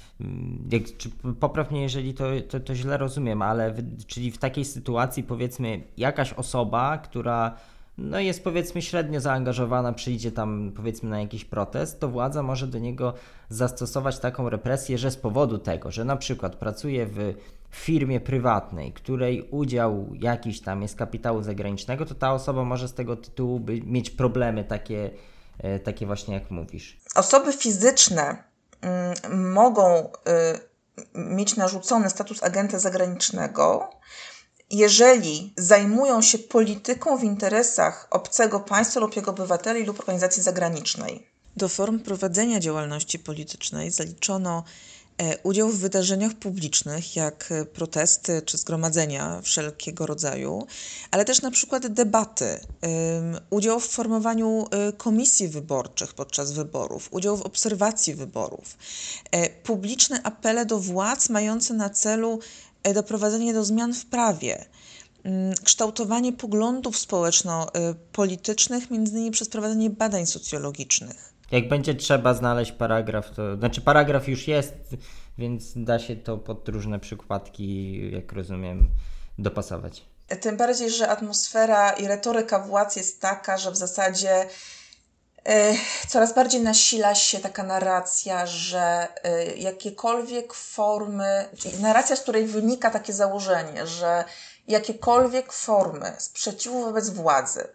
jak, czy, popraw mnie, jeżeli to, to, to źle rozumiem, ale w, czyli w takiej sytuacji powiedzmy jakaś osoba, która no jest powiedzmy średnio zaangażowana, przyjdzie tam powiedzmy na jakiś protest, to władza może do niego zastosować taką represję, że z powodu tego, że na przykład pracuje w firmie prywatnej, której udział jakiś tam jest kapitału zagranicznego, to ta osoba może z tego tytułu by, mieć problemy takie, e, takie właśnie jak mówisz. Osoby fizyczne mogą y, mieć narzucony status agenta zagranicznego, jeżeli zajmują się polityką w interesach obcego państwa lub jego obywateli lub organizacji zagranicznej. Do form prowadzenia działalności politycznej zaliczono udział w wydarzeniach publicznych, jak e, protesty czy zgromadzenia wszelkiego rodzaju, ale też na przykład debaty, udział w formowaniu e, komisji wyborczych podczas wyborów, udział w obserwacji wyborów, publiczne apele do władz mające na celu E, doprowadzenie do zmian w prawie, mm, kształtowanie poglądów społeczno-politycznych, między innymi przez prowadzenie badań socjologicznych. Jak będzie trzeba znaleźć paragraf, to znaczy paragraf już jest, więc da się to pod różne przykładki, jak rozumiem, dopasować. Tym bardziej, że atmosfera i retoryka władz jest taka, że w zasadzie coraz bardziej nasila się taka narracja, że y, jakiekolwiek formy, narracja, z której wynika takie założenie, że jakiekolwiek formy sprzeciwu wobec władzy,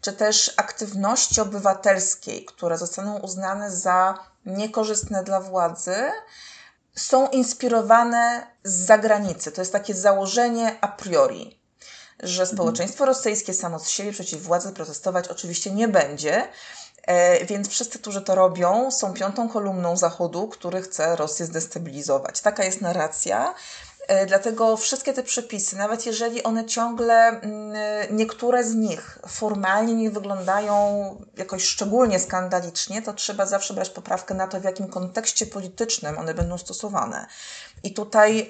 czy też aktywności obywatelskiej, które zostaną uznane za niekorzystne dla władzy, są inspirowane z zagranicy. To jest takie założenie a priori, że społeczeństwo rosyjskie samo z siebie przeciw władzy protestować oczywiście nie będzie, E, więc wszyscy, którzy to robią, są piątą kolumną Zachodu, który chce Rosję zdestabilizować. Taka jest narracja. E, dlatego wszystkie te przepisy, nawet jeżeli one ciągle, mm, niektóre z nich formalnie nie wyglądają jakoś szczególnie skandalicznie, to trzeba zawsze brać poprawkę na to, w jakim kontekście politycznym one będą stosowane. I tutaj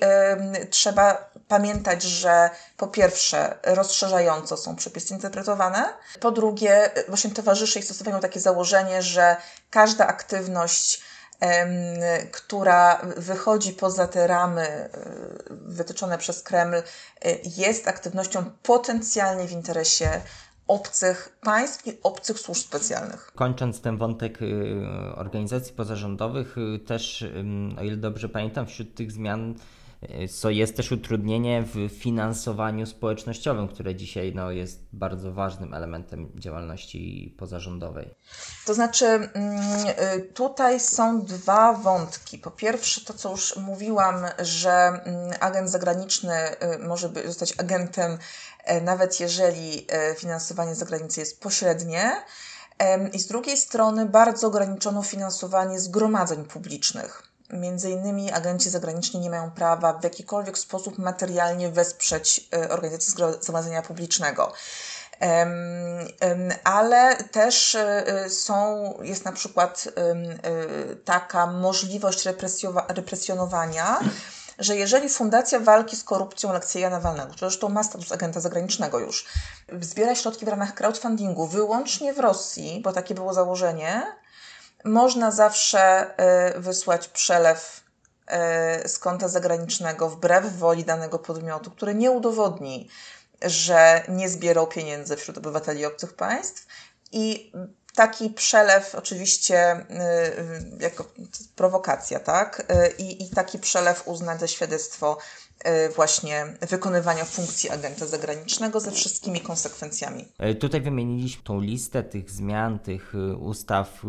y, trzeba pamiętać, że po pierwsze rozszerzająco są przepisy interpretowane, po drugie właśnie towarzyszy ich stosowaniu takie założenie, że każda aktywność która wychodzi poza te ramy e, wytyczone przez Kreml, e, jest aktywnością potencjalnie w interesie obcych państw i obcych służb specjalnych. Kończąc ten wątek y, organizacji pozarządowych, też, o ile dobrze pamiętam, wśród tych zmian co jest też utrudnienie w finansowaniu społecznościowym, które dzisiaj no, jest bardzo ważnym elementem działalności pozarządowej. To znaczy, mm, y, tutaj są dwa wątki. Po pierwsze, to co już mówiłam, że mm, agent zagraniczny y, może zostać agentem, e, nawet jeżeli e, finansowanie z zagranicy jest pośrednie. I z drugiej strony bardzo ograniczono finansowanie zgromadzeń publicznych Między innymi agenci zagraniczni nie mają prawa w jakikolwiek sposób materialnie wesprzeć e, organizacji zgromadzenia publicznego. Ale też e, są, jest na przykład e, taka możliwość represjonowania, że jeżeli Fundacja Walki z Korupcją Aleksieja Nawalnego, która zresztą ma status agenta zagranicznego już, zbiera środki w ramach crowdfundingu wyłącznie w Rosji, bo takie było założenie, można zawsze y, wysłać przelew y, z konta zagranicznego wbrew woli danego podmiotu, który nie udowodni, że nie zbierał pieniędzy wśród obywateli obcych państw i taki przelew oczywiście y, jako prowokacja, tak? I, I taki przelew uznać za świadectwo właśnie wykonywania funkcji agenta zagranicznego ze wszystkimi konsekwencjami. E, tutaj wymieniliśmy tą listę tych zmian, tych e, ustaw,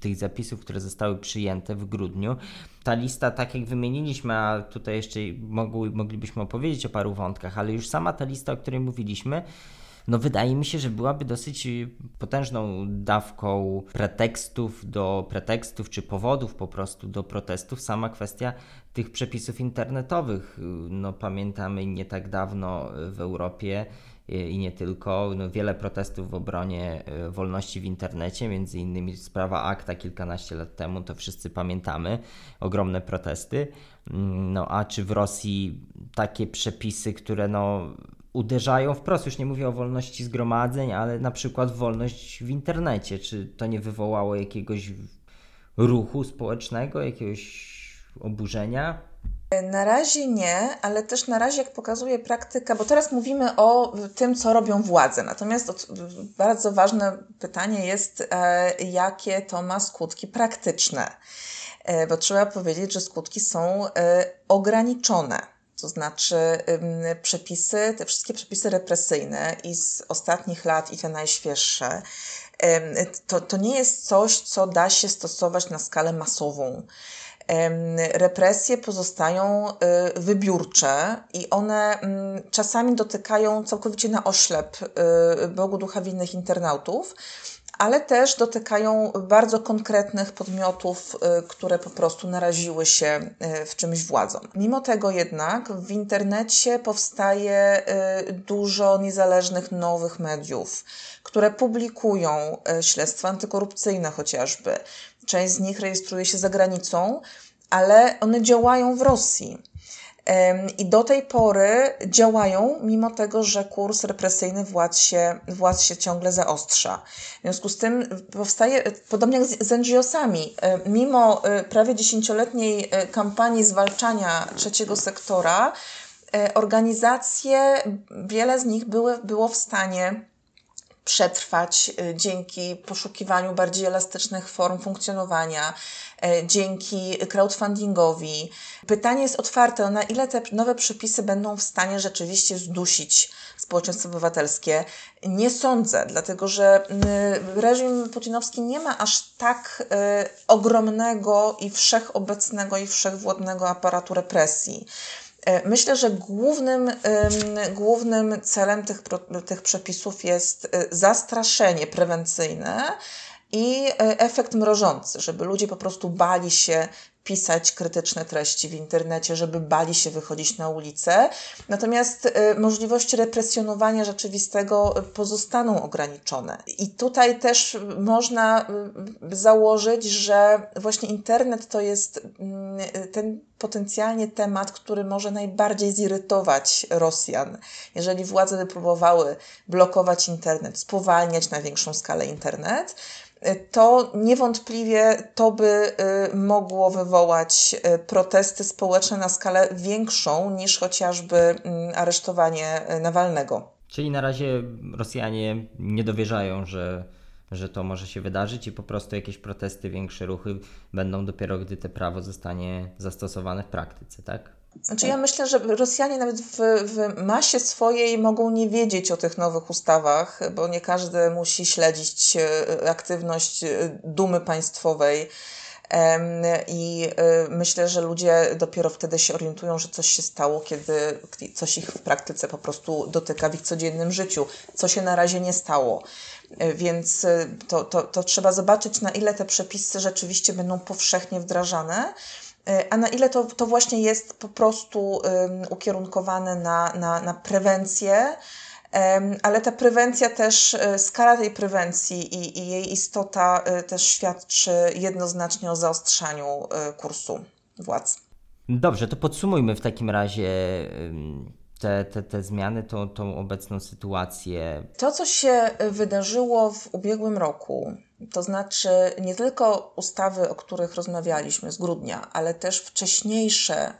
tych zapisów, które zostały przyjęte w grudniu. Ta lista, tak jak wymieniliśmy, a tutaj jeszcze mogli, moglibyśmy opowiedzieć o paru wątkach, ale już sama ta lista, o której mówiliśmy, no wydaje mi się, że byłaby dosyć potężną dawką pretekstów do pretekstów, czy powodów po prostu do protestów sama kwestia tych przepisów internetowych. No pamiętamy nie tak dawno w Europie i nie tylko. No, wiele protestów w obronie wolności w internecie, między innymi sprawa akta kilkanaście lat temu, to wszyscy pamiętamy, ogromne protesty. Mm, no a czy w Rosji takie przepisy, które no uderzają wprost, już nie mówię o wolności zgromadzeń, ale na przykład wolność w internecie, czy to nie wywołało jakiegoś ruchu społecznego, jakiegoś oburzenia? Na razie nie, ale też na razie, jak pokazuje praktyka, bo teraz mówimy o tym, co robią władze. Natomiast bardzo ważne pytanie jest, e, jakie to ma skutki praktyczne. E, bo trzeba powiedzieć, że skutki są e, ograniczone. To znaczy, przepisy, te wszystkie przepisy represyjne i z ostatnich lat, i te najświeższe, to, to nie jest coś, co da się stosować na skalę masową. Represje pozostają y, wybiórcze i one czasami dotykają całkowicie na oślep y, Bogu ducha winnych internautów, ale też dotykają bardzo konkretnych podmiotów, y, które po prostu naraziły się w czymś władzom. Mimo tego jednak w internecie powstaje dużo niezależnych nowych mediów, które publikują śledztwa antykorupcyjne chociażby, Część z nich rejestruje się za granicą, ale one działają w Rosji. I do tej pory działają, mimo tego, że kurs represyjny władz się, władz się ciągle zaostrza. W związku z tym powstaje, podobnie jak z NGO-sami, mimo e, prawie dziesięcioletniej e, kampanii zwalczania trzeciego sektora, e, organizacje, wiele z nich były, było w stanie przetrwać y, dzięki poszukiwaniu bardziej elastycznych form funkcjonowania, y, dzięki crowdfundingowi. Pytanie jest otwarte, na ile te nowe przepisy będą w stanie rzeczywiście zdusić społeczeństwo obywatelskie. Nie sądzę, dlatego że y, reżim putinowski nie ma aż tak ogromnego i wszechobecnego i wszechwładnego aparatu represji. E, myślę, że głównym, głównym celem tych, tych przepisów jest e, zastraszenie prewencyjne i e, efekt mrożący, żeby ludzie po prostu bali się pisać krytyczne treści w internecie, żeby bali się wychodzić na ulicę. Natomiast y, możliwości represjonowania rzeczywistego pozostaną ograniczone. I tutaj też można założyć, że właśnie internet to jest ten potencjalnie temat, który może najbardziej zirytować Rosjan. Jeżeli władze by próbowały blokować internet, spowalniać na większą skalę internet, to niewątpliwie to by y, mogło wywołać y, protesty społeczne na skalę większą niż chociażby mm, aresztowanie y, Nawalnego. Czyli na razie Rosjanie nie dowierzają, że, że to może się wydarzyć i po prostu jakieś protesty, większe ruchy będą dopiero, gdy to prawo zostanie zastosowane w praktyce, tak? Znaczy ja myślę, że Rosjanie nawet w, w masie swojej mogą nie wiedzieć o tych nowych ustawach, bo nie każdy musi śledzić e, aktywność e, dumy państwowej. I e, myślę, że ludzie dopiero wtedy się orientują, że coś się stało, kiedy coś ich w praktyce po prostu dotyka w ich codziennym życiu, co się na razie nie stało. Więc to, to, to trzeba zobaczyć, na ile te przepisy rzeczywiście będą powszechnie wdrażane. E, a na ile to, to właśnie jest po prostu ukierunkowane na, na, na prewencję, ale ta prewencja też, e, skala tej prewencji i, i jej istota e, też świadczy jednoznacznie o zaostrzaniu kursu władz. Dobrze, to podsumujmy w takim razie te, te, te zmiany, tą, tą obecną sytuację. To, co się wydarzyło w ubiegłym roku, to znaczy nie tylko ustawy, o których rozmawialiśmy z grudnia, ale też wcześniejsze,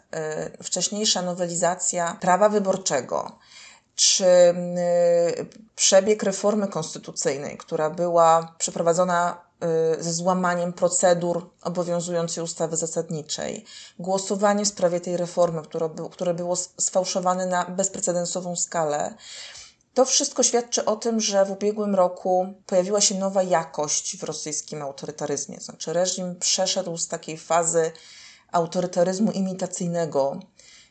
wcześniejsza nowelizacja prawa wyborczego, czy y, przebieg reformy konstytucyjnej, która była przeprowadzona y, ze złamaniem procedur obowiązującej ustawy zasadniczej, głosowanie w sprawie tej reformy, które było sfałszowane na bezprecedensową skalę, to wszystko świadczy o tym, że w ubiegłym roku pojawiła się nowa jakość w rosyjskim autorytaryzmie. Znaczy, reżim przeszedł z takiej fazy autorytaryzmu imitacyjnego,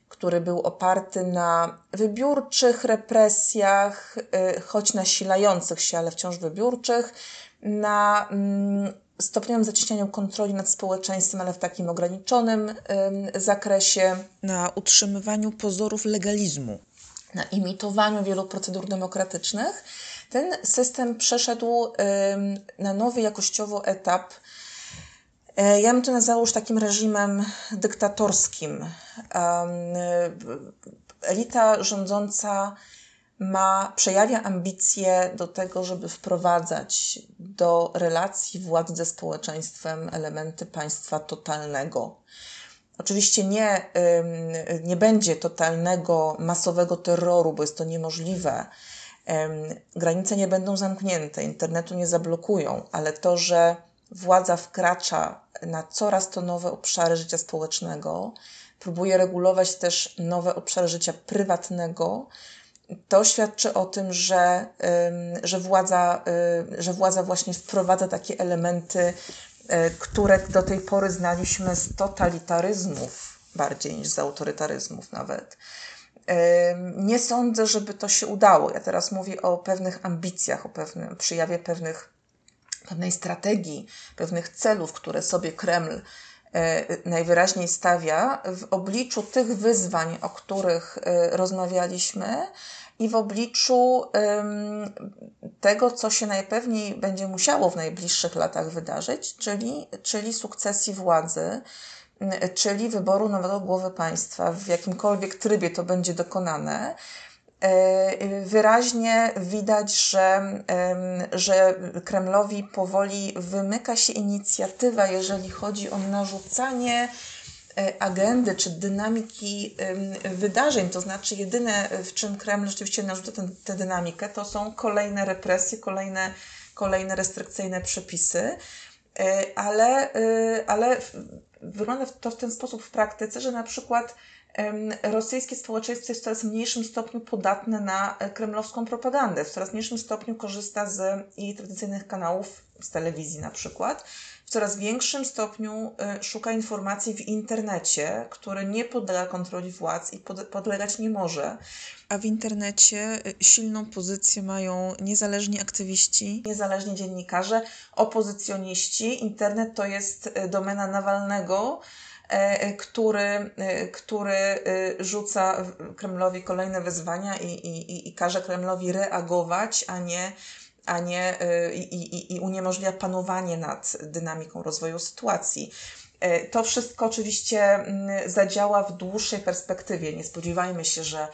który był oparty na wybiórczych represjach, y, choć nasilających się, ale wciąż wybiórczych, na mm, stopniowym zacieśnianiu kontroli nad społeczeństwem, ale w takim ograniczonym zakresie, na utrzymywaniu pozorów legalizmu, na imitowaniu wielu procedur demokratycznych, ten system przeszedł na nowy jakościowo etap. E, ja bym to nazwał już takim reżimem dyktatorskim. Elita rządząca ma, przejawia ambicje do tego, żeby wprowadzać do relacji władzy ze społeczeństwem elementy państwa totalnego. Oczywiście nie, nie będzie totalnego, masowego terroru, bo jest to niemożliwe. Granice nie będą zamknięte, internetu nie zablokują, ale to, że władza wkracza na coraz to nowe obszary życia społecznego, próbuje regulować też nowe obszary życia prywatnego, to świadczy o tym, że, że, władza, y, że władza właśnie wprowadza takie elementy, y, które do tej pory znaliśmy z totalitaryzmów bardziej niż z autorytaryzmów nawet. Nie sądzę, żeby to się udało. Ja teraz mówię o pewnych ambicjach, o pewnym przyjawie pewnych, pewnej strategii, pewnych celów, które sobie Kreml e, najwyraźniej stawia w obliczu tych wyzwań, o których e, rozmawialiśmy, i w obliczu tego, co się najpewniej będzie musiało w najbliższych latach wydarzyć, czyli, czyli sukcesji władzy, czyli wyboru nowego głowy państwa, w jakimkolwiek trybie to będzie dokonane. E, wyraźnie widać, że, że Kremlowi powoli wymyka się inicjatywa, jeżeli chodzi o narzucanie E, agendy czy dynamiki wydarzeń. To znaczy, jedyne, w czym Kreml rzeczywiście narzuca tę dynamikę, to są kolejne represje, kolejne, kolejne restrykcyjne przepisy. E, ale, ale wygląda to w ten sposób w praktyce, że na przykład rosyjskie społeczeństwo jest w coraz mniejszym stopniu podatne na kremlowską propagandę, w coraz mniejszym stopniu korzysta z jej tradycyjnych kanałów, z telewizji na przykład, w coraz większym stopniu y, szuka informacji w internecie, który nie podlega kontroli władz i podlegać nie może. A w internecie y, silną pozycję mają niezależni aktywiści, niezależni dziennikarze, opozycjoniści. Internet to jest domena Nawalnego, który, który rzuca Kremlowi kolejne wyzwania i, i, i każe Kremlowi reagować, a nie a nie i, i, i uniemożliwia panowanie nad dynamiką rozwoju sytuacji. To wszystko oczywiście mm, zadziała w dłuższej perspektywie. Nie spodziewajmy się, że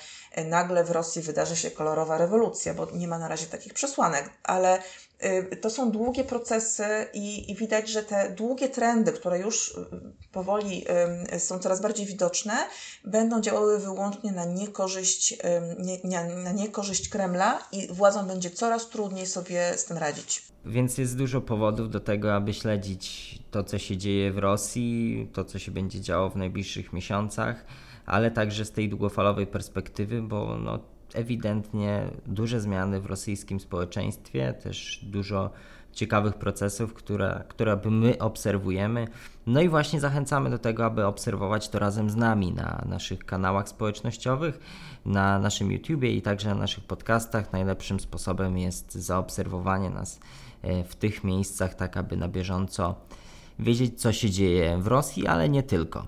nagle w Rosji wydarzy się kolorowa rewolucja, bo nie ma na razie takich przesłanek, ale to są długie procesy i, i, widać, że te długie trendy, które już y, powoli są coraz bardziej widoczne, będą działały wyłącznie na niekorzyść, nie, na niekorzyść Kremla i władzom będzie coraz trudniej sobie z tym radzić. Więc jest dużo powodów do tego, aby śledzić to, co się dzieje w Rosji, to, co się będzie działo w najbliższych miesiącach, ale także z tej długofalowej perspektywy, bo no, ewidentnie duże zmiany w rosyjskim społeczeństwie, też dużo ciekawych procesów, które, które my obserwujemy. No i właśnie zachęcamy do tego, aby obserwować to razem z nami na naszych kanałach społecznościowych, na naszym YouTubie i także na naszych podcastach. Najlepszym sposobem jest zaobserwowanie nas e, w tych miejscach, tak aby na bieżąco wiedzieć, co się dzieje w Rosji, ale nie tylko.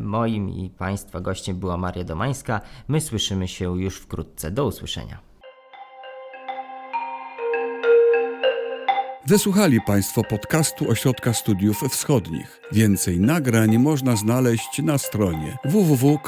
Moim i Państwa gościem była Maria Domańska. My słyszymy się już wkrótce. Do usłyszenia. Wysłuchali Państwo podcastu Ośrodka Studiów Wschodnich. Więcej nagrań można znaleźć na stronie www.osw.waw.pl.